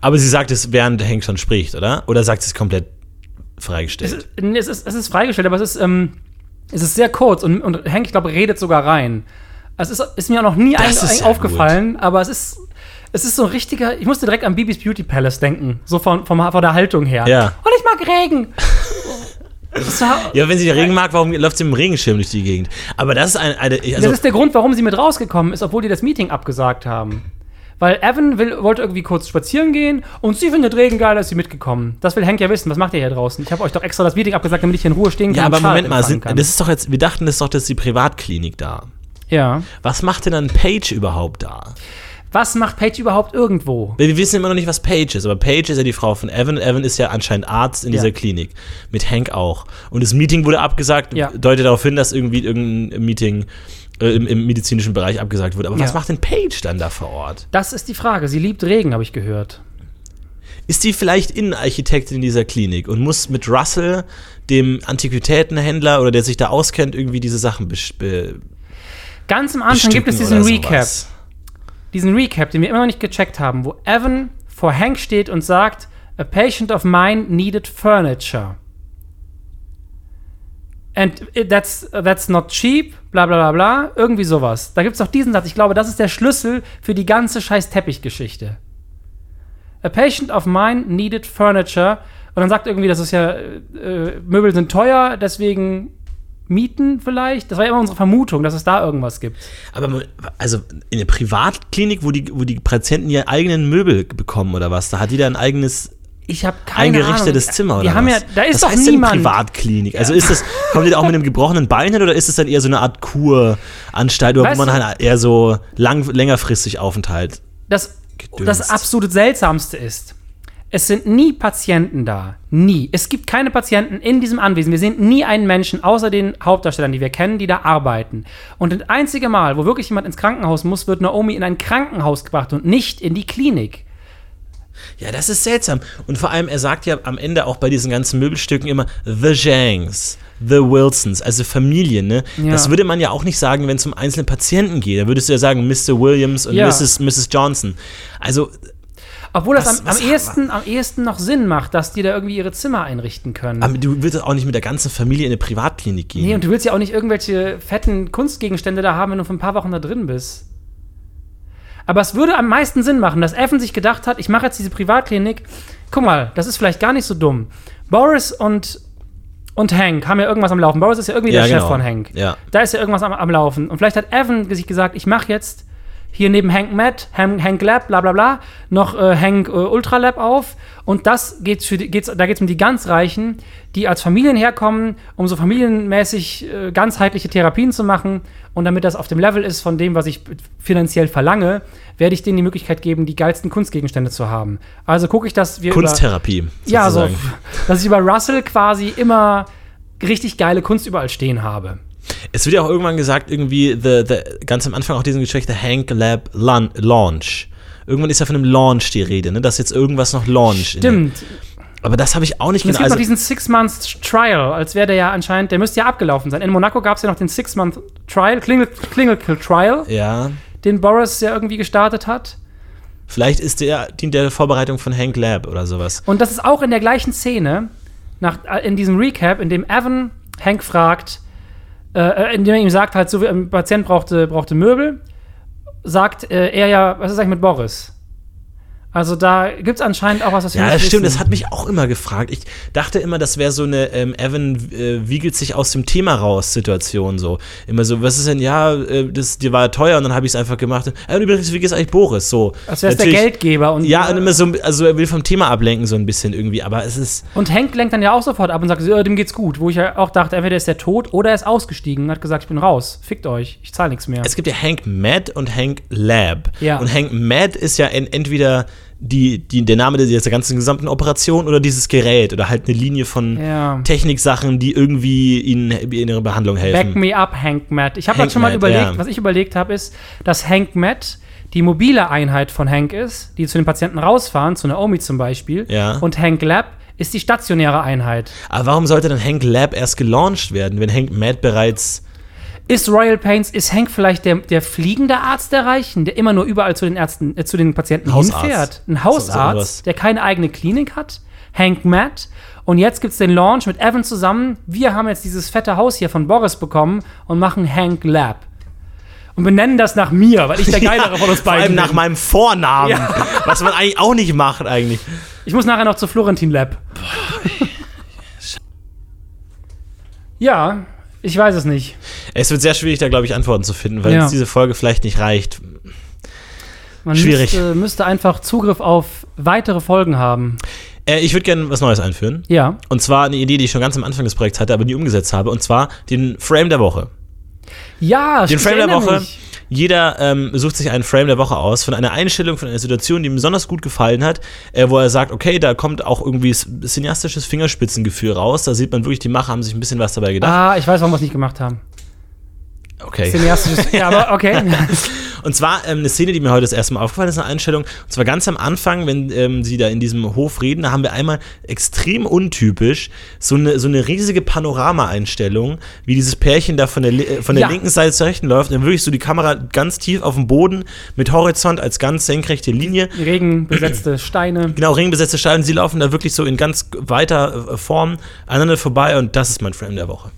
Aber sie sagt es, während Hank schon spricht, oder? Oder sagt sie es komplett freigestellt? Nee, Es ist, es ist freigestellt, aber es ist, ähm, es ist sehr kurz und, und Hank, ich glaube, redet sogar rein. Es ist, ist mir auch noch nie ein, Das ist ein aufgefallen, aber es ist, es ist so ein richtiger, ich musste direkt an Bibis Beauty Palace denken, so von, von, von der Haltung her. Ja. Und ich mag Regen. ja, wenn sie den Regen mag, warum läuft sie mit dem Regenschirm durch die Gegend? Aber das ist eine. eine also, das ist der Grund, warum sie mit rausgekommen ist, obwohl die das Meeting abgesagt haben. Weil Evan will, wollte irgendwie kurz spazieren gehen und sie findet Regen geil, ist sie mitgekommen. Das will Hank ja wissen. Was macht ihr hier draußen? Ich habe euch doch extra das Meeting abgesagt, damit ich hier in Ruhe stehen kann. ja, aber Moment mal, sind, das ist doch jetzt, wir dachten, das ist doch ist die Privatklinik da. ja. Was macht denn dann Paige überhaupt da? Was macht Paige überhaupt irgendwo? Wir wissen immer noch nicht, was Paige ist, aber Paige ist ja die Frau von Evan. Evan ist ja anscheinend Arzt in Ja. dieser Klinik. Mit Hank auch. Und das Meeting wurde abgesagt, Ja. deutet darauf hin, dass irgendwie irgendein Meeting äh, im, im medizinischen Bereich abgesagt wurde. Aber was Ja. macht denn Paige dann da vor Ort? Das ist die Frage. Sie liebt Regen, habe ich gehört. Ist die vielleicht Innenarchitektin in dieser Klinik und muss mit Russell, dem Antiquitätenhändler oder der sich da auskennt, irgendwie diese Sachen be Ganz am Anfang gibt es diesen Recap. sowas? Diesen Recap, den wir immer noch nicht gecheckt haben, wo Evan vor Hank steht und sagt, A patient of mine needed furniture. And that's, that's not cheap, bla bla bla bla. Irgendwie sowas. Da gibt es doch diesen Satz. Ich glaube, das ist der Schlüssel für die ganze scheiß Teppichgeschichte. A patient of mine needed furniture. Und dann sagt irgendwie, das ist ja, äh, Möbel sind teuer, deswegen mieten vielleicht. Das war ja immer unsere Vermutung, dass es da irgendwas gibt. Aber also in der Privatklinik, wo die, wo die Patienten ihre eigenen Möbel bekommen oder was, da hat jeder ein eigenes Ich habe keine eingerichtetes Ahnung. Zimmer oder was? ja, da ist was doch heißt niemand. Denn Privatklinik. Also ist das, kommt die da auch mit einem gebrochenen Bein hin oder ist es dann eher so eine Art Kuranstalt, Weißt wo man halt eher so lang, längerfristig Aufenthalt? Das, Gedöns. das absolut seltsamste ist, es sind nie Patienten da. Nie. Es gibt keine Patienten in diesem Anwesen. Wir sehen nie einen Menschen außer den Hauptdarstellern, die wir kennen, die da arbeiten. Und das einzige Mal, wo wirklich jemand ins Krankenhaus muss, wird Naomi in ein Krankenhaus gebracht und nicht in die Klinik. Ja, das ist seltsam. Und vor allem, er sagt ja am Ende auch bei diesen ganzen Möbelstücken immer The Jangs, The Wilsons, also Familien, ne? Ja. Das würde man ja auch nicht sagen, wenn es um einzelne Patienten geht. Da würdest du ja sagen, Mr. Williams und Ja. Mrs. Mrs. Johnson. Also, Obwohl das Was- am, was- am, ehesten, am ehesten noch Sinn macht, dass die da irgendwie ihre Zimmer einrichten können. Aber du willst auch nicht mit der ganzen Familie in eine Privatklinik gehen. nee, und du willst ja auch nicht irgendwelche fetten Kunstgegenstände da haben, wenn du für ein paar Wochen da drin bist. Aber es würde am meisten Sinn machen, dass Evan sich gedacht hat, ich mache jetzt diese Privatklinik. Guck mal, das ist vielleicht gar nicht so dumm. Boris und, und Hank haben ja irgendwas am Laufen. Boris ist ja irgendwie Ja, der Chef genau. von Hank. Ja. Da ist ja irgendwas am, am Laufen. Und vielleicht hat Evan sich gesagt, ich mache jetzt hier neben Hank Matt, Hank, Hank Lab, bla bla bla, noch äh, Hank äh, Ultra Lab auf. Und das geht's für die, geht's, da geht es um die ganz Reichen, die als Familien herkommen, um so familienmäßig äh, ganzheitliche Therapien zu machen. Und damit das auf dem Level ist von dem, was ich finanziell verlange, werde ich denen die Möglichkeit geben, die geilsten Kunstgegenstände zu haben. Also gucke ich, dass wir über, Kunsttherapie. ja, so, dass ich über Russell quasi immer richtig geile Kunst überall stehen habe. Es wird ja auch irgendwann gesagt, irgendwie, the, the, ganz am Anfang auch diesen Geschichte, Hank Lab Lun Launch. Irgendwann ist ja von einem Launch die Rede, ne? dass jetzt irgendwas noch launch. Stimmt. Aber das habe ich auch nicht Und es genau. gibt noch diesen Six-Month-Trial, als wäre der ja anscheinend, der müsste ja abgelaufen sein. In Monaco gab es ja noch den Six-Month-Trial, Clinical, Clinical Trial, ja, den Boris ja irgendwie gestartet hat. vielleicht ist der, dient der Vorbereitung von Hank Lab oder sowas. Und das ist auch in der gleichen Szene, nach, äh, in diesem Recap, in dem Evan Hank fragt, äh, äh, in dem er ihm sagt, halt, so ein Patient brauchte, brauchte Möbel, sagt äh, er ja, was ist eigentlich mit Boris? Also da gibt es anscheinend auch was, was wir Ja, nicht das stimmt, wissen. das hat mich auch immer gefragt. Ich dachte immer, das wäre so eine ähm, Evan äh, wiegelt sich aus dem Thema raus Situation so. Immer so, was ist denn, ja, äh, das dir war teuer und dann habe ich es einfach gemacht. Äh, übrigens, wie geht's eigentlich Boris? So. Als wäre es der Geldgeber. Und, Ja, und immer so, also er will vom Thema ablenken, so ein bisschen irgendwie, aber es ist. Und Hank lenkt dann ja auch sofort ab und sagt, äh, dem geht's gut. Wo ich ja auch dachte, entweder ist er tot oder er ist ausgestiegen und hat gesagt, ich bin raus. Fickt euch, ich zahle nichts mehr. Es gibt ja Hank Mad und Hank Lab. Ja. Und Hank Mad ist ja en entweder die, die, der Name der, der ganzen gesamten Operation oder dieses Gerät oder halt eine Linie von Ja. Techniksachen, die irgendwie ihnen in ihrer Behandlung helfen. Back me up, Hank Matt. Ich habe halt schon mal Matt, überlegt, ja. was ich überlegt habe, ist, dass Hank Matt die mobile Einheit von Hank ist, die zu den Patienten rausfahren, zu Naomi zum Beispiel. Ja. Und Hank Lab ist die stationäre Einheit. Aber warum sollte dann Hank Lab erst gelauncht werden, wenn Hank Mad bereits. Ist Royal Pains, ist Hank vielleicht der, der fliegende Arzt der Reichen, der immer nur überall zu den Ärzten, äh, zu den Patienten Hausarzt. hinfährt? Ein So- so Hausarzt, was. der keine eigene Klinik hat? Hank Matt. Und jetzt gibt es den Launch mit Evan zusammen. Wir haben jetzt dieses fette Haus hier von Boris bekommen und machen Hank Lab. Und benennen das nach mir, weil ich der Geilere von uns beiden nach bin. meinem Vornamen. Ja. Was man eigentlich auch nicht macht, eigentlich. Ich muss nachher noch zu Florentin Lab. ja, ich weiß es nicht. Es wird sehr schwierig, da, glaube ich, Antworten zu finden, weil Ja. jetzt diese Folge vielleicht nicht reicht. Man Schwierig. Müsste, müsste einfach Zugriff auf weitere Folgen haben. Äh, ich würde gerne was Neues einführen. Ja. Und zwar eine Idee, die ich schon ganz am Anfang des Projekts hatte, aber nie umgesetzt habe. Und zwar den Frame der Woche. Ja, Den Frame der Woche. mich. Jeder ähm, sucht sich einen Frame der Woche aus von einer Einstellung, von einer Situation, die ihm besonders gut gefallen hat, äh, wo er sagt, okay, da kommt auch irgendwie cineastisches Fingerspitzengefühl raus. Da sieht man wirklich, die Macher haben sich ein bisschen was dabei gedacht. Ah, ich weiß, warum wir es nicht gemacht haben. Okay. Cineastisches. ja, aber okay. Und zwar ähm, eine Szene, die mir heute das erste Mal aufgefallen ist, eine Einstellung. Und zwar ganz am Anfang, wenn ähm, sie da in diesem Hof reden, da haben wir einmal extrem untypisch so eine, so eine riesige Panorama-Einstellung, wie dieses Pärchen da von der, äh, von der Ja. linken Seite zur rechten läuft. Dann wirklich so die Kamera ganz tief auf dem Boden mit Horizont als ganz senkrechte Linie. Regenbesetzte Steine. Genau, ringbesetzte Steine, sie laufen da wirklich so in ganz weiter äh, Form aneinander vorbei und das ist mein Frame der Woche.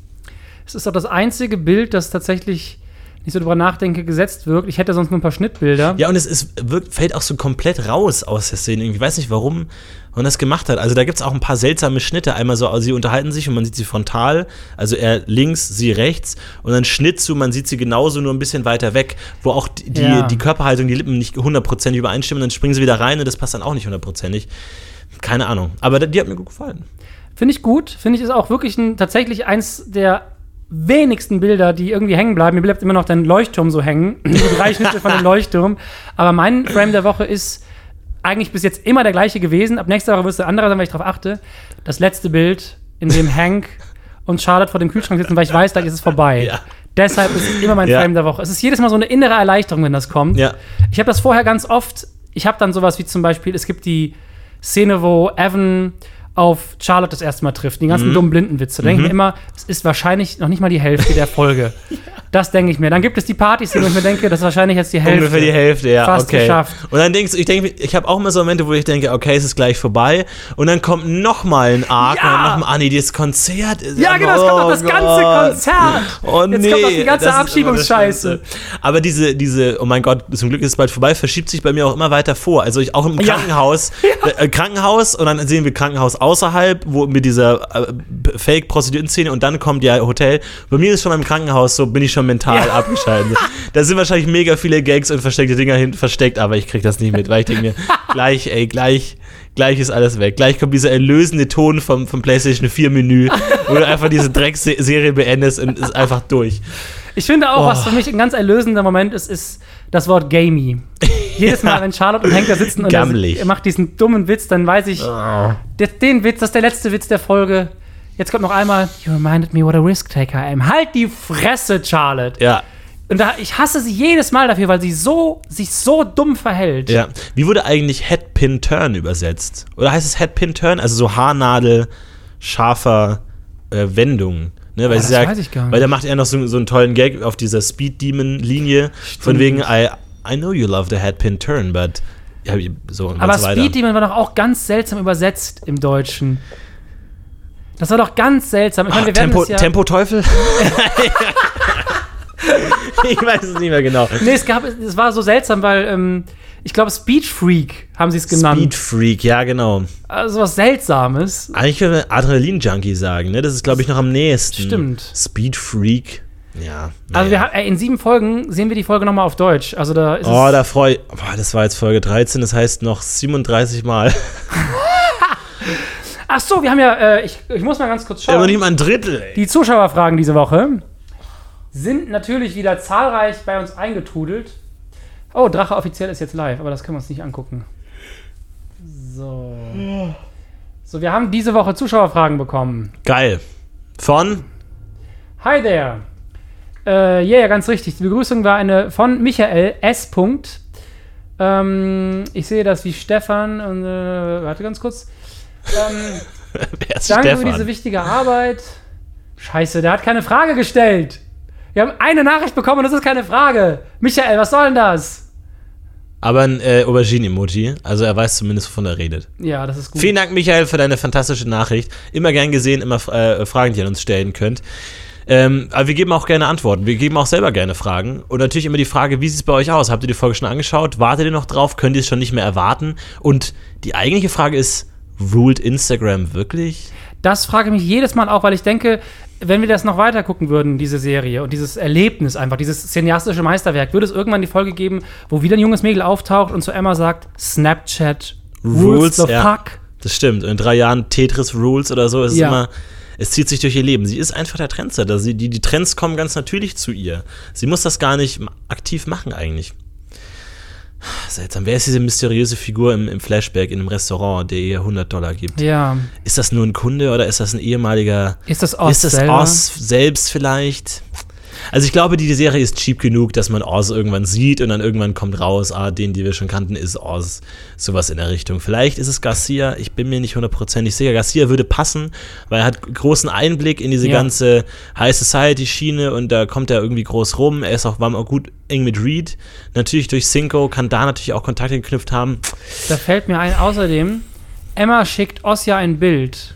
Es ist doch das einzige Bild, das tatsächlich, ich so drüber nachdenke, gesetzt wirkt. Ich hätte sonst nur ein paar Schnittbilder. Ja, und es ist, wirkt, fällt auch so komplett raus aus der Szene. Ich weiß nicht, warum man das gemacht hat. Also da gibt es auch ein paar seltsame Schnitte. Einmal so, also sie unterhalten sich und man sieht sie frontal, also er links, sie rechts. Und dann Schnitt zu, man sieht sie genauso, nur ein bisschen weiter weg, wo auch die, die, Ja. die Körperhaltung, die Lippen nicht hundertprozentig übereinstimmen. Dann springen sie wieder rein und das passt dann auch nicht hundertprozentig. Keine Ahnung. Aber die hat mir gut gefallen. Finde ich gut. Finde ich ist auch wirklich ein, tatsächlich eins der wenigsten Bilder, die irgendwie hängen bleiben. Mir bleibt immer noch dein Leuchtturm so hängen. Die drei Schnitte von dem Leuchtturm. Aber mein Frame der Woche ist eigentlich bis jetzt immer der gleiche gewesen. Ab nächster Woche wirst du anderer sein, weil ich darauf achte. Das letzte Bild, in dem Hank und Charlotte vor dem Kühlschrank sitzen, weil ich weiß, gleich ist es vorbei. Ja. Deshalb ist es immer mein Ja. Frame der Woche. Es ist jedes Mal so eine innere Erleichterung, wenn das kommt. Ja. Ich habe das vorher ganz oft. Ich habe dann sowas wie zum Beispiel, es gibt die Szene, wo Evan auf Charlotte das erste Mal trifft, die Mhm. ganzen dummen Blindenwitze. Denke ich mir immer, es ist wahrscheinlich noch nicht mal die Hälfte der Folge. Das denke ich mir. Dann gibt es die Partys, wo ich mir denke, das ist wahrscheinlich jetzt die Hälfte. Ungefähr die Hälfte, ja. Fast okay. geschafft. Und dann denkst du, ich denke, ich habe auch immer so Momente, wo ich denke, okay, es ist gleich vorbei. Und dann kommt noch mal ein Arc Ja! und noch mal, ah nee, dieses Konzert ist Ja, genau, es kommt noch das oh ganze Gott. Konzert. Oh Jetzt nee, kommt noch die ganze Abschiebungsscheiße. Aber diese, diese, oh mein Gott, zum Glück ist es bald vorbei, verschiebt sich bei mir auch immer weiter vor. Also ich auch im Ja. Krankenhaus, Äh, Krankenhaus und dann sehen wir Krankenhaus außerhalb, wo mit dieser äh, Fake-Prostituierten-Szene und dann kommt ja Hotel. Bei mir ist schon beim Krankenhaus so, bin ich schon mental Ja. abgeschaltet. Da sind wahrscheinlich mega viele Gags und versteckte Dinger hin, versteckt, aber ich krieg das nicht mit, weil ich denke mir, gleich, ey, gleich, gleich ist alles weg. Gleich kommt dieser erlösende Ton vom, vom PlayStation 4 Menü, wo du einfach diese Dreckserie beendest und ist einfach durch. Ich finde auch, Oh. was für mich ein ganz erlösender Moment ist, ist das Wort gamey. Jedes Mal, wenn Charlotte und Henk da sitzen und er, macht diesen dummen Witz, dann weiß ich, Oh. den Witz, das ist der letzte Witz der Folge. Jetzt kommt noch einmal, you reminded me what a risk taker I am. Halt die Fresse, Charlotte. Ja, Und da, ich hasse sie jedes Mal dafür, weil sie so, sich so dumm verhält. Ja. Wie wurde eigentlich Headpin Turn übersetzt? Oder heißt es Headpin Turn? Also so Haarnadel, scharfer äh, Wendung. Ne, weil Oh, sie das sagt, weiß ich gar nicht. Weil da macht er noch so, so einen tollen Gag auf dieser Speed Demon Linie. Von wegen, I, I know you love the Headpin Turn, but. Ja, so und Aber so weiter. Speed Demon war doch auch ganz seltsam übersetzt im Deutschen. Das war doch ganz seltsam. Ich meine, wir werden Tempo, ja, Tempo-Teufel? ich weiß es nicht mehr genau. Nee, es gab, es war so seltsam, weil ähm, ich glaube, Speed Freak haben sie es genannt. Speed Freak, ja, genau. Also was Seltsames. Eigentlich würde man Adrenalin-Junkie sagen, ne? Das ist, glaube ich, noch am nächsten. Stimmt. Speed Freak. Ja. Also wir haben, äh, in sieben Folgen sehen wir die Folge nochmal auf Deutsch. Also da ist Oh, da freue ich. Boah, das war jetzt Folge 13, das heißt noch 37 Mal. Ach so, wir haben ja, äh, ich, ich muss mal ganz kurz Aber schauen. nicht mal ein Drittel, ey. Die Zuschauerfragen diese Woche sind natürlich wieder zahlreich bei uns eingetrudelt. Oh, Drache offiziell ist jetzt live, aber das können wir uns nicht angucken. So. So, wir haben diese Woche Zuschauerfragen bekommen. Geil. Von? Hi there. Äh, yeah, ganz richtig. Die Begrüßung war eine von Michael S. Ähm, ich sehe das wie Stefan. Und, äh, warte ganz kurz. Ähm, Wer ist danke Stefan? für diese wichtige Arbeit. Scheiße, der hat keine Frage gestellt. Wir haben eine Nachricht bekommen und das ist keine Frage. Michael, was soll denn das? Aber ein äh, Aubergine-Emoji. Also er weiß zumindest, wovon er redet. Ja, das ist gut. Vielen Dank, Michael, für deine fantastische Nachricht. Immer gern gesehen, immer äh, Fragen, die ihr uns stellen könnt. Ähm, aber wir geben auch gerne Antworten. Wir geben auch selber gerne Fragen. Und natürlich immer die Frage, wie sieht es bei euch aus? Habt ihr die Folge schon angeschaut? Wartet ihr noch drauf? Könnt ihr es schon nicht mehr erwarten? Und die eigentliche Frage ist, ruled Instagram wirklich? Das frage ich mich jedes Mal auch, weil ich denke, wenn wir das noch weiter gucken würden, diese Serie und dieses Erlebnis einfach, dieses cineastische Meisterwerk, würde es irgendwann die Folge geben, wo wieder ein junges Mädel auftaucht und zu Emma sagt, Snapchat rules, the ja. fuck. Das stimmt. In drei Jahren Tetris Rules oder so ist es Ja. immer. Es zieht sich durch ihr Leben. Sie ist einfach der Trendsetter. Sie, die, die Trends kommen ganz natürlich zu ihr. Sie muss das gar nicht aktiv machen, eigentlich. Seltsam. Wer ist diese mysteriöse Figur im, im Flashback in einem Restaurant, der ihr 100 Dollar gibt? Ja. Ist das nur ein Kunde oder ist das ein ehemaliger. Ist das Oz ist das? Oz selbst vielleicht? Also ich glaube, die Serie ist cheap genug, dass man Oz irgendwann sieht und dann irgendwann kommt raus, ah, den, die wir schon kannten, ist Oz. Sowas in der Richtung. Vielleicht ist es Garcia, ich bin mir nicht hundertprozentig sicher. Garcia würde passen, weil er hat großen Einblick in diese Ja. ganze High Society-Schiene und da kommt er irgendwie groß rum. Er ist auch, war auch gut eng mit Reed. Natürlich durch Cinco, kann da natürlich auch Kontakte geknüpft haben. Da fällt mir ein, außerdem, Emma schickt Oz ja ein Bild.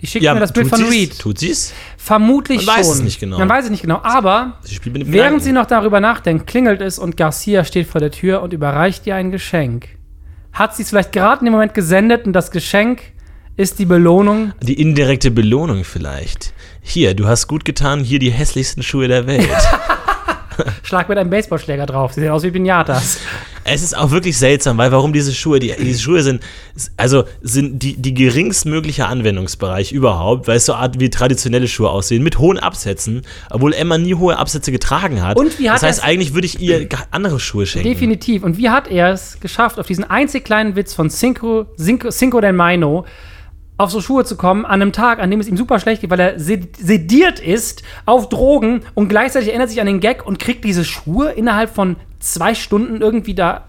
Die schickt mir das Bild von sie's? Reed. Tut sie's? Vermutlich Man weiß schon. es nicht genau. Man weiß es nicht genau. Aber während sie noch darüber nachdenkt, klingelt es und Garcia steht vor der Tür und überreicht ihr ein Geschenk. Hat sie es vielleicht gerade in dem Moment gesendet und das Geschenk ist die Belohnung? Die indirekte Belohnung vielleicht. Hier, du hast gut getan, hier die hässlichsten Schuhe der Welt. Schlag mit einem Baseballschläger drauf. Sie sehen aus wie Pinatas. es ist auch wirklich seltsam, weil warum diese Schuhe, die, diese Schuhe sind, also sind die, die geringstmögliche Anwendungsbereich überhaupt, weil es so Art wie traditionelle Schuhe aussehen, mit hohen Absätzen, obwohl Emma nie hohe Absätze getragen hat. Und wie hat das heißt, eigentlich würde ich ihr andere Schuhe schenken. Definitiv. Und wie hat er es geschafft, auf diesen einzig kleinen Witz von Cinco, Cinco, Cinco del Maino auf so Schuhe zu kommen, an einem Tag, an dem es ihm super schlecht geht, weil er sed- sediert ist, auf Drogen und gleichzeitig erinnert sich an den Gag und kriegt diese Schuhe innerhalb von zwei Stunden irgendwie da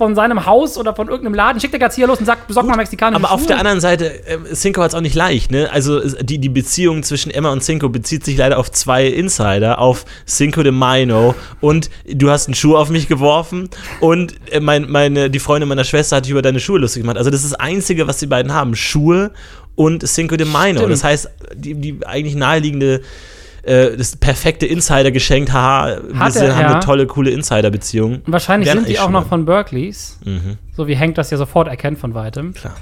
von seinem Haus oder von irgendeinem Laden, schickt der Garcia los und sagt, besorg mal mexikanische Aber auf Schuhe. der anderen Seite, äh, Cinco hat es auch nicht leicht, ne? Also die, die Beziehung zwischen Emma und Cinco bezieht sich leider auf zwei Insider, auf Cinco de Mino und du hast einen Schuh auf mich geworfen und äh, mein, meine, die Freundin meiner Schwester hat sich über deine Schuhe lustig gemacht. Also das ist das Einzige, was die beiden haben, Schuhe und Cinco de Mino. Stimmt. Das heißt, die, die eigentlich naheliegende äh, das perfekte Insider geschenkt, haha, wir Hat sind, er, haben ja. eine tolle, coole Insider-Beziehung. Wahrscheinlich Wären sind die auch noch von Berkeleys, Mhm, so wie Hank das ja sofort erkennt von weitem. klar.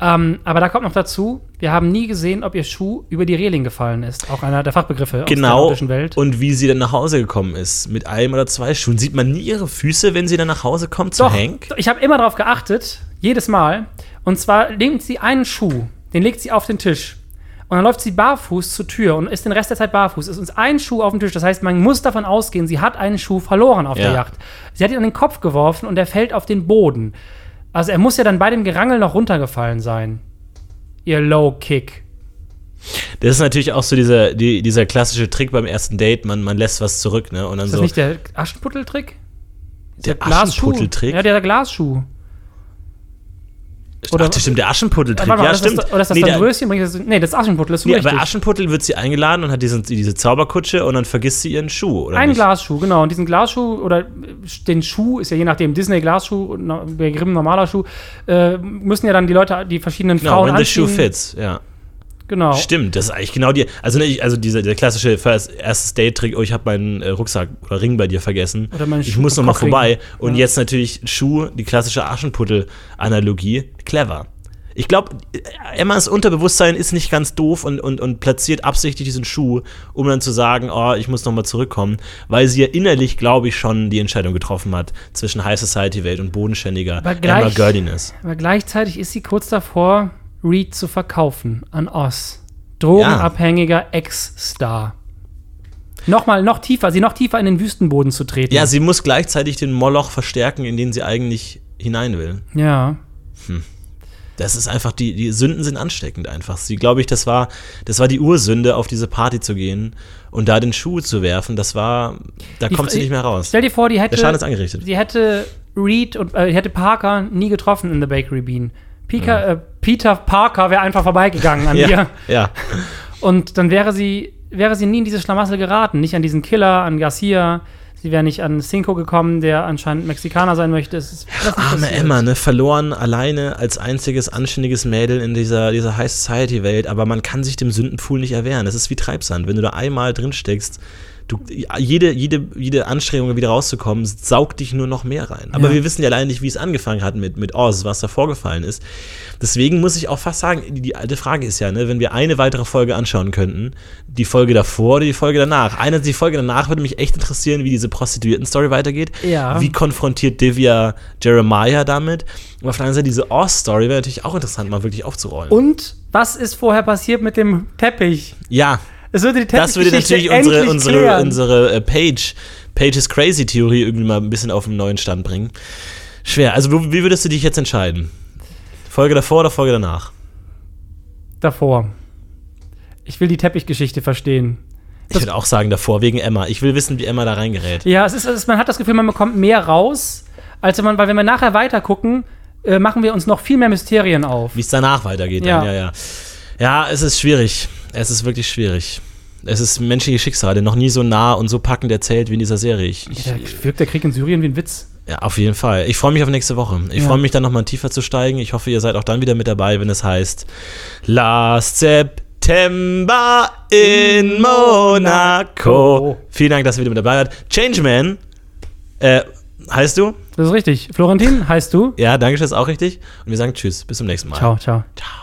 Ähm, aber da kommt noch dazu, wir haben nie gesehen, ob ihr Schuh über die Reling gefallen ist. Auch einer der Fachbegriffe aus der Genau. Welt. Und wie sie dann nach Hause gekommen ist. Mit einem oder zwei Schuhen. Sieht man nie ihre Füße, wenn sie dann nach Hause kommt zu Doch, Hank? ich habe immer darauf geachtet, jedes Mal. Und zwar nimmt sie einen Schuh, den legt sie auf den Tisch. Und dann läuft sie barfuß zur Tür und ist den Rest der Zeit barfuß. Es ist uns ein Schuh auf dem Tisch. Das heißt, man muss davon ausgehen, sie hat einen Schuh verloren auf der Ja. Yacht. Sie hat ihn an den Kopf geworfen und der fällt auf den Boden. Also er muss ja dann bei dem Gerangel noch runtergefallen sein. Ihr Low Kick. Das ist natürlich auch so dieser, die, dieser klassische Trick beim ersten Date. Man, man lässt was zurück, ne? Und dann Ist das so. nicht der Aschenputteltrick? Der Glasschuh. Aschenputteltrick? Ja, der Glasschuh. Ach, das stimmt, der Aschenputteltrick. Mal, ja, das stimmt. Ist, oder ist das nee, dann der, Röschen? Das- Nee, das Aschenputtel, ist nee, richtig. bei Aschenputtel wird sie eingeladen und hat diesen, diese Zauberkutsche und dann vergisst sie ihren Schuh, oder Ein nicht? Glasschuh, genau. Und diesen Glasschuh oder äh, den Schuh, ist ja je nachdem Disney Glasschuh und no- bei Grimm normaler Schuh, äh, müssen ja dann die Leute, die verschiedenen Genau, Frauen when the anziehen. shoe fits, ja. Genau. Stimmt, das ist eigentlich genau die. Also, ne, also dieser der klassische First, erstes Date-Trick, oh, ich habe meinen äh, Rucksack oder Ring bei dir vergessen. Oder meinen ich muss noch mal Cockring. vorbei. Und Ja. jetzt natürlich Schuh, die klassische Aschenputtel-Analogie. Clever. Ich glaube, Emmas Unterbewusstsein ist nicht ganz doof und, und, und platziert absichtlich diesen Schuh, um dann zu sagen, oh, ich muss noch mal zurückkommen, weil sie ja innerlich, glaube ich, schon die Entscheidung getroffen hat zwischen High Society-Welt und bodenständiger Emma Girdiness. Aber gleichzeitig ist sie kurz davor, Reed zu verkaufen an Oz. Drogenabhängiger Ex-Star. Nochmal, noch tiefer, sie noch tiefer in den Wüstenboden zu treten. Ja, sie muss gleichzeitig den Moloch verstärken, in den sie eigentlich hinein will. ja. Das ist einfach, die, die Sünden sind ansteckend einfach. Sie, glaube ich, das war, das war die Ursünde, auf diese Party zu gehen und da den Schuh zu werfen. Das war, da Die kommt sie nicht mehr raus. Stell dir vor, die hätte. Der Schaden ist angerichtet. Sie hätte Reed und äh, hätte Parker nie getroffen in The Bakery Bean. Pika, äh, Peter Parker wäre einfach vorbeigegangen an Ja, ihr. ja. Und dann wäre sie, wäre sie nie in dieses Schlamassel geraten. Nicht an diesen Killer, an Garcia. Sie wäre nicht an Cinco gekommen, der anscheinend Mexikaner sein möchte. Es nicht Arme passiert. Emma, ne, verloren alleine als einziges anständiges Mädel in dieser, dieser High Society Welt, aber man kann sich dem Sündenpfuhl nicht erwehren. Das ist wie Treibsand. Wenn du da einmal drin steckst, du, jede, jede, jede Anstrengung, wieder rauszukommen, saugt dich nur noch mehr rein. Aber Ja. wir wissen ja allein nicht, wie es angefangen hat mit, mit Oz, was da vorgefallen ist. Deswegen muss ich auch fast sagen, die, die alte Frage ist ja, ne, wenn wir eine weitere Folge anschauen könnten, die Folge davor oder die Folge danach. Eine, die Folge danach würde mich echt interessieren, wie diese Prostituierten-Story weitergeht. Ja. Wie konfrontiert Divya Jeremiah damit? Und auf der anderen Seite, diese Oz-Story wäre natürlich auch interessant, mal wirklich aufzurollen. Und was ist vorher passiert mit dem Teppich? ja, Es würde die das würde natürlich unsere, unsere, klären. unsere äh, Page, Pages Crazy-Theorie irgendwie mal ein bisschen auf einen neuen Stand bringen. Schwer. Also, wie würdest du dich jetzt entscheiden? Folge davor oder Folge danach? davor. Ich will die Teppichgeschichte verstehen. Ich würde auch sagen davor, wegen Emma. Ich will wissen, wie Emma da reingerät. Ja, es ist, es ist, man hat das Gefühl, man bekommt mehr raus, als wenn man, weil wenn wir nachher weiter gucken, äh, machen wir uns noch viel mehr Mysterien auf. Wie es danach weitergeht. Ja. Dann. Ja, ja. Ja, es ist schwierig. Es ist wirklich schwierig. Es ist menschliche Schicksale, noch nie so nah und so packend erzählt wie in dieser Serie. Ich, ich, Da wirkt der Krieg in Syrien wie ein Witz. Ja, auf jeden Fall. Ich freue mich auf nächste Woche. Ich Ja. freue mich dann nochmal tiefer zu steigen. Ich hoffe, ihr seid auch dann wieder mit dabei, wenn es heißt Last September in Monaco. Vielen Dank, dass ihr wieder mit dabei wart. Changeman, äh, heißt du? Das ist richtig. Florentin, heißt du? Ja, danke schön, ist auch richtig. Und wir sagen Tschüss. Bis zum nächsten Mal. Ciao, ciao. Ciao.